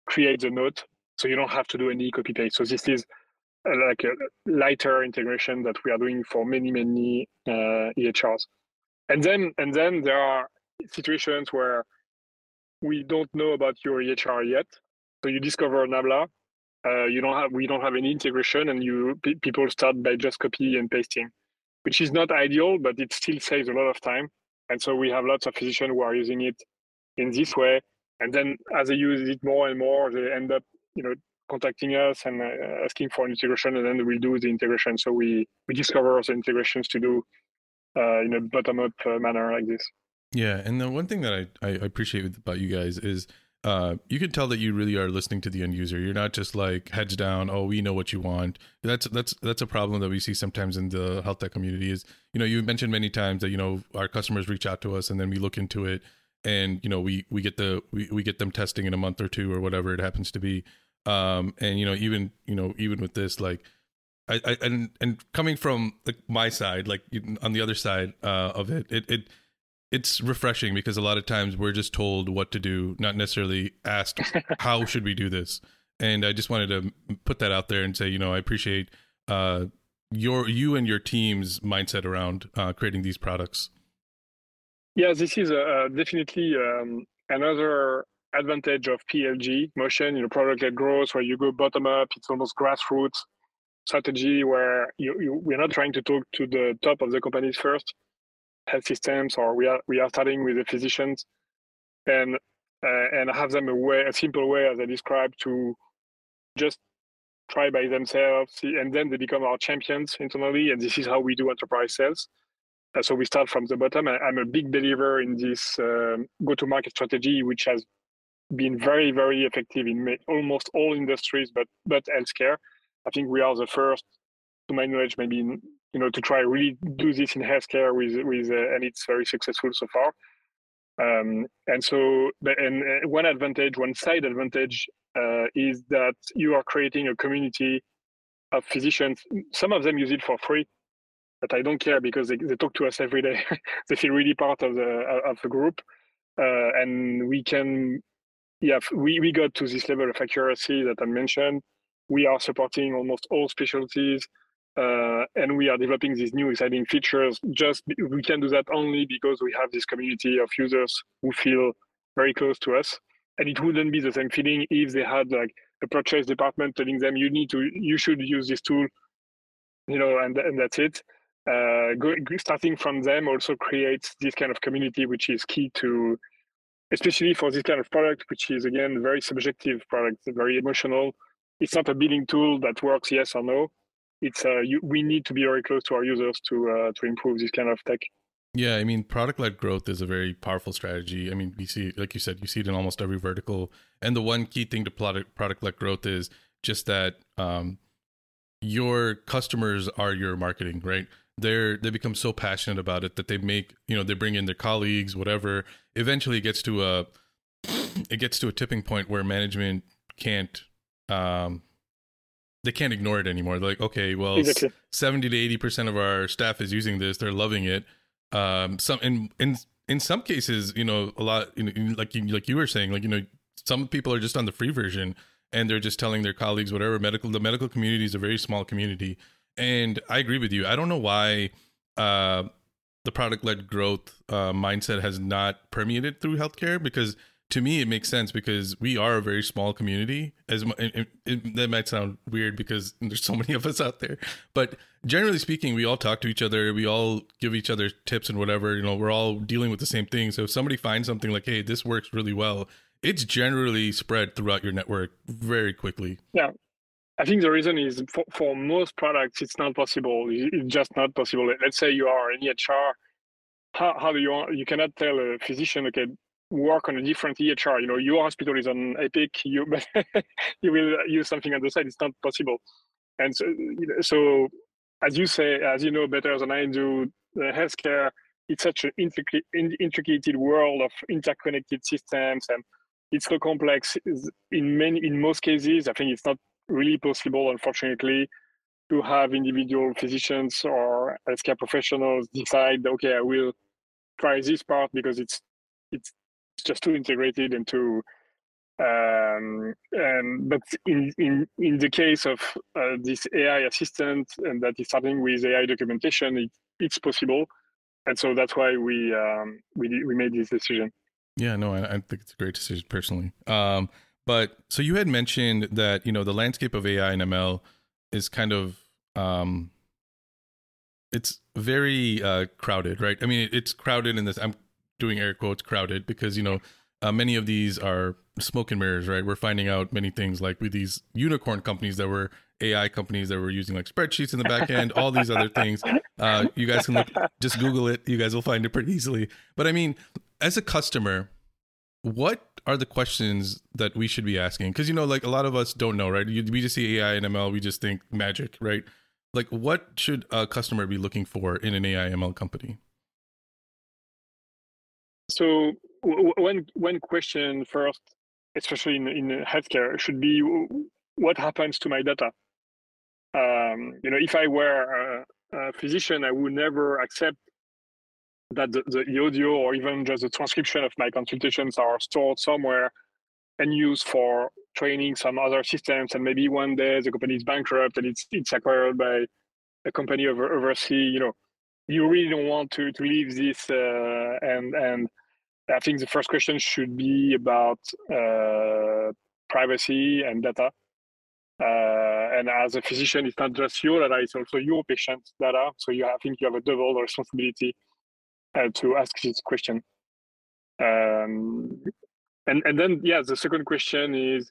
create the note, so you don't have to do any copy paste. So this is a, like a lighter integration that we are doing for many many uh, EHRs, and then and then there are situations where we don't know about your EHR yet, so you discover Nabla. Uh, you don't have we don't have any integration, and you people start by just copy and pasting which is not ideal, but it still saves a lot of time. And so we have lots of physicians who are using it in this way. And then as they use it more and more, they end up, you know, contacting us and uh, asking for an integration, and then we'll do the integration. So we we discover the integrations to do uh, in a bottom up uh, manner like this. Yeah, and the one thing that I, I appreciate about you guys is uh, you can tell that you really are listening to the end user. You're not just like heads down. Oh, we know what you want. That's that's that's a problem that we see sometimes in the health tech community. Is you know you mentioned many times that you know our customers reach out to us and then we look into it and you know we we get the we, we get them testing in a month or two or whatever it happens to be. Um, and you know even you know even with this like I, I and and coming from like my side like on the other side uh, of it it it it's refreshing because a lot of times we're just told what to do, not necessarily asked how should we do this. And I just wanted to put that out there and say, you know, I appreciate uh, your you and your team's mindset around uh, creating these products. Yeah, this is uh, definitely um, another advantage of PLG motion, you know, product-led growth, where you go bottom up. It's almost grassroots strategy where you, you, we're not trying to talk to the top of the companies first health systems or we are we are starting with the physicians. And uh, and have them a way a simple way as i described to just try by themselves and then they become our champions internally and this is how we do enterprise sales. Uh, so we start from the bottom i'm a big believer in this um, go to market strategy which has been very very effective in almost all industries but but healthcare. I think we are the first to my knowledge maybe you know to try really do this in healthcare with with uh, and it's very successful so far. Um, and so and uh, one advantage one side advantage uh, is that you are creating a community of physicians. Some of them use it for free but i don't care because they, they talk to us every day. They feel really part of the of the group. Uh, and we can yeah we, we got to this level of accuracy that i mentioned. We are supporting almost all specialties uh, and we are developing these new exciting features. Just we can do that only because we have this community of users who feel very close to us. And it wouldn't be the same feeling if they had like a purchase department telling them you need to, you should use this tool, you know, and and that's it. Uh, go, starting from them also creates this kind of community, which is key to, especially for this kind of product, which is again very subjective product, very emotional. It's not a billing tool that works yes or no. It's uh, you, we need to be very close to our users to uh, to improve this kind of tech. Yeah, I mean, product led growth is a very powerful strategy. I mean, we see, like you said, you see it in almost every vertical. And the one key thing to product product led growth is just that um, your customers are your marketing, right? They're they become so passionate about it that they make you know they bring in their colleagues, whatever. Eventually, it gets to a it gets to a tipping point where management can't um, they can't ignore it anymore. They're like, okay, well, exactly. seventy to eighty percent of our staff is using this; they're loving it um some in in in some cases you know a lot you know, like you like you were saying like you know some people are just on the free version and they're just telling their colleagues whatever medical the medical community is a very small community and i agree with you i don't know why uh the product led growth uh, mindset has not permeated through healthcare because to me it makes sense because we are a very small community as it, that might sound weird because there's so many of us out there but generally speaking we all talk to each other we all give each other tips and whatever you know we're all dealing with the same thing so if somebody finds something like hey this works really well it's generally spread throughout your network very quickly yeah I think the reason is for, for most products, it's not possible. It's just not possible. Let's say you are an EHR. How, how do you you cannot tell a physician, okay, work on a different EHR. You know, your hospital is on Epic, you you will use something on the side. It's not possible. And so, so as you say, as you know better than I do, healthcare it's such an intricate, intricate world of interconnected systems, and it's so complex. In many, in most cases, I think it's not really possible, unfortunately, to have individual physicians or healthcare professionals decide, okay, I will try this part because it's it's just too integrated into um, and but in, in in the case of uh, this AI assistant and that is starting with AI documentation, it, it's possible, and so that's why we um, we we made this decision. Yeah, no, I, I think it's a great decision personally. Um, but so you had mentioned that you know the landscape of AI and ML is kind of um, it's very uh, crowded, right? I mean, it's crowded in this. I'm doing air quotes crowded because you know uh, many of these are smoke and mirrors, right? We're finding out many things like with these unicorn companies that were AI companies that were using like spreadsheets in the back end, all these other things. Uh, you guys can look, just Google it. You guys will find it pretty easily. But I mean, as a customer, what are the questions that we should be asking? Because you know, like a lot of us don't know, right? We just see AI and ML, we just think magic, right? Like, what should a customer be looking for in an AI ML company? So one one question first, especially in in healthcare, should be what happens to my data. Um, you know, if I were a, a, physician, I would never accept that the, the audio or even just the transcription of my consultations are stored somewhere and used for training some other systems. And maybe one day the company is bankrupt and it's it's acquired by a company over overseas. You know, you really don't want to to leave this uh, and and I think the first question should be about uh, privacy and data. Uh, and as a physician, it's not just your data; it's also your patient's data. So you, I think, you have a double responsibility uh, to ask this question. Um, and and then, yeah, the second question is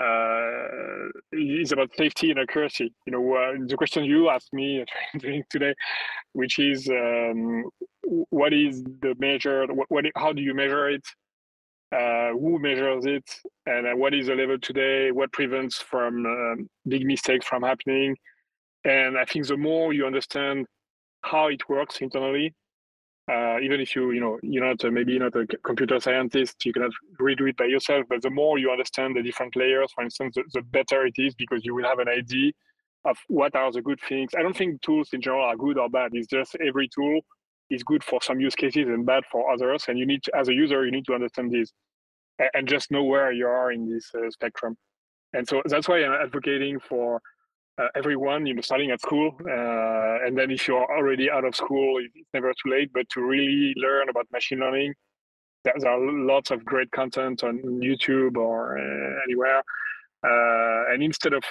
uh, is about safety and accuracy. You know, uh, the question you asked me today, which is um, what is the measure? What, what, how do you measure it? Uh, who measures it? And uh, what is the level today? What prevents from um, big mistakes from happening? And I think the more you understand how it works internally, uh, even if you you know you're not uh, maybe not a computer scientist you cannot redo it by yourself but the more you understand the different layers for instance the, the, better it is because you will have an idea of what are the good things i don't think tools in general are good or bad it's just every tool is good for some use cases and bad for others and you need to, as a user you need to understand this and, and just know where you are in this uh, spectrum and so that's why i'm advocating for uh, everyone, you know, starting at school, uh, and then if you're already out of school, it's never too late. But to really learn about machine learning, there, are lots of great content on YouTube or uh, anywhere. Uh, and instead of,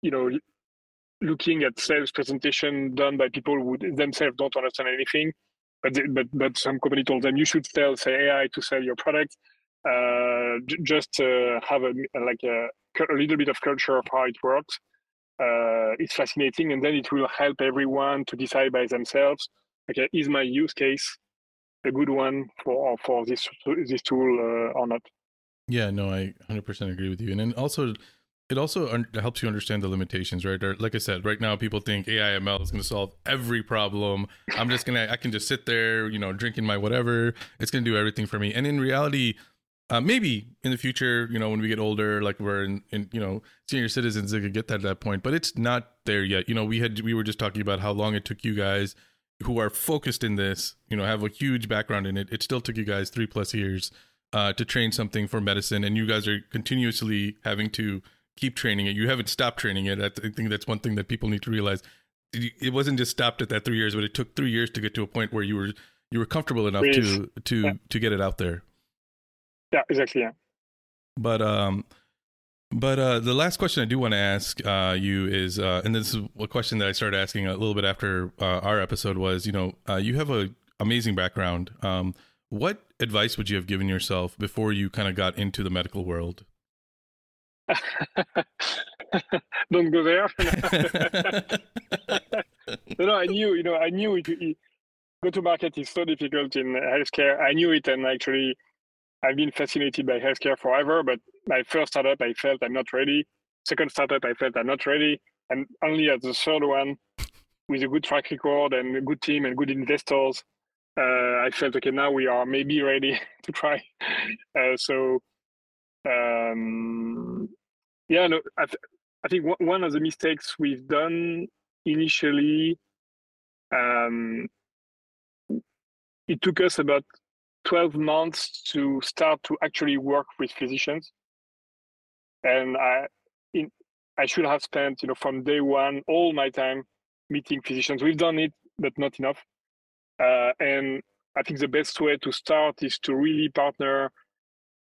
you know, looking at sales presentation done by people who themselves don't understand anything, but but but some company told them you should sell say AI to sell your product. Uh, j- just uh, have a like a, a little bit of culture of how it works. Uh, it's fascinating, and then it will help everyone to decide by themselves. Okay, is my use case a good one for for this this tool uh, or not? Yeah, no, I 100% agree with you. And then also it also un- helps you understand the limitations, right? Like I said, right now people think AI ML is going to solve every problem. I'm just gonna, I can just sit there, you know, drinking my whatever. It's going to do everything for me. And in reality, uh, maybe in the future, you know, when we get older, like we're in, in you know, senior citizens, they could get that at that point. But it's not there yet. You know, we had we were just talking about how long it took you guys who are focused in this, you know, have a huge background in it. It still took you guys three plus years uh, to train something for medicine, and you guys are continuously having to keep training it. You haven't stopped training it. I think that's one thing that people need to realize. It wasn't just stopped at that three years, but it took three years to get to a point where you were you were comfortable enough to to yeah. to get it out there. Yeah, exactly. Yeah. But um, but uh, the last question I do want to ask uh, you is, uh, and this is a question that I started asking a little bit after uh, our episode was, you know, uh, you have a amazing background. Um, what advice would you have given yourself before you kind of got into the medical world? Don't go there. no, no, I knew, you know, I knew it, it, go to market is so difficult in healthcare. I knew it, and actually, I've been fascinated by healthcare forever. But my first startup, I felt I'm not ready. Second startup, I felt I'm not ready. And only at the third one, with a good track record and a good team and good investors, uh, I felt okay. Now we are maybe ready to try. Uh, so um, yeah, no, I, th- I think one of the mistakes we've done initially, um, it took us about 12 months to start to actually work with physicians. And I, in, I should have spent, you know, from day one, all my time meeting physicians. We've done it, but not enough. Uh, and I think the best way to start is to really partner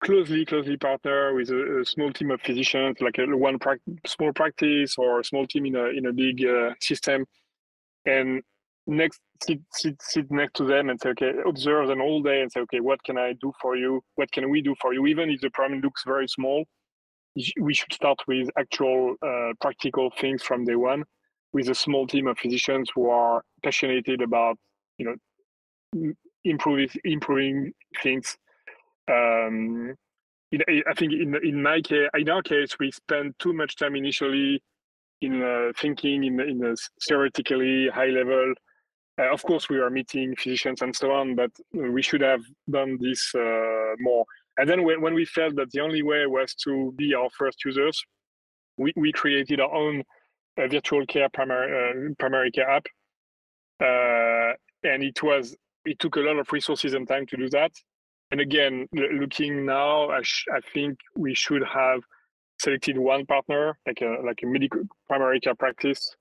closely, closely partner with a, a, small team of physicians, like a one pra- small practice or a small team in a in a big uh, system, and next sit, sit sit next to them and say, okay, observe them all day and say, okay, what can I do for you? What can we do for you? Even if the problem looks very small, we should start with actual uh, practical things from day one, with a small team of physicians who are passionate about you know improving improving things um, in, I think in in my case, in our case, we spend too much time initially in uh, thinking in in a theoretically high level. Uh, of course, we are meeting physicians and so on, but we should have done this uh, more. And then when, when we felt that the only way was to be our first users, we, we created our own uh, virtual care primary uh, primary care app, uh, and it was it took a lot of resources and time to do that and again, looking now, I, sh- I think we should have selected one partner, like a like a medical primary care practice,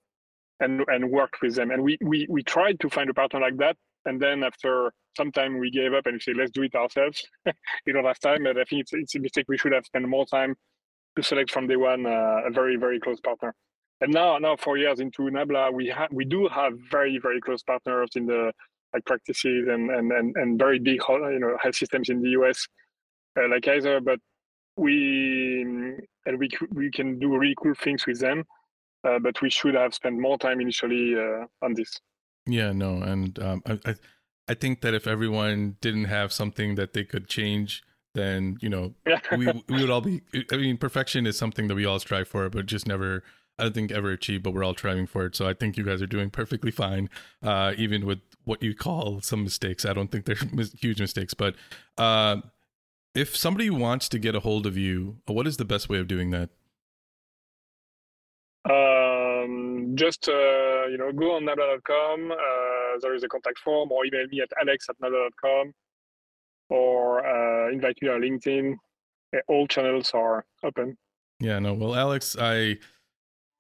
and and worked with them. And we we we tried to find a partner like that, and then after some time we gave up and we said let's do it ourselves. we don't have time, but I think it's it's a mistake. We should have spent more time to select from day one uh, a very very close partner. And now now four years into Nabla, we have we do have very very close partners in the like practices and and and, and very big you know health systems in the US uh, like Kaiser, but we and we we can do really cool things with them. Uh, but we should have spent more time initially uh, on this. Yeah, no, and um, I, I I think that if everyone didn't have something that they could change, then you know yeah. we we would all be. I mean, perfection is something that we all strive for, but just never I don't think ever achieved, but we're all striving for it. So I think you guys are doing perfectly fine, uh, even with what you call some mistakes. I don't think they're huge mistakes, but uh, if somebody wants to get a hold of you, what is the best way of doing that? Um, just uh, you know, go on nabla.com. Uh, there is a contact form, or email me at alex at nabla.com, or uh, invite me on LinkedIn. All channels are open. Yeah, no. Well, Alex, I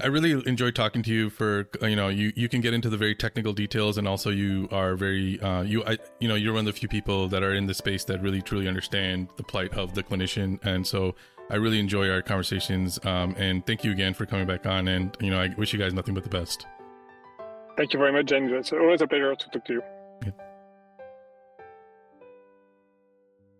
I really enjoy talking to you for you know you you can get into the very technical details and also you are very uh, you I you know you're one of the few people that are in the space that really truly understand the plight of the clinician and so I really enjoy our conversations um, and thank you again for coming back on and you know I wish you guys nothing but the best. Thank you very much, James. It's always a pleasure to talk to you. Yeah.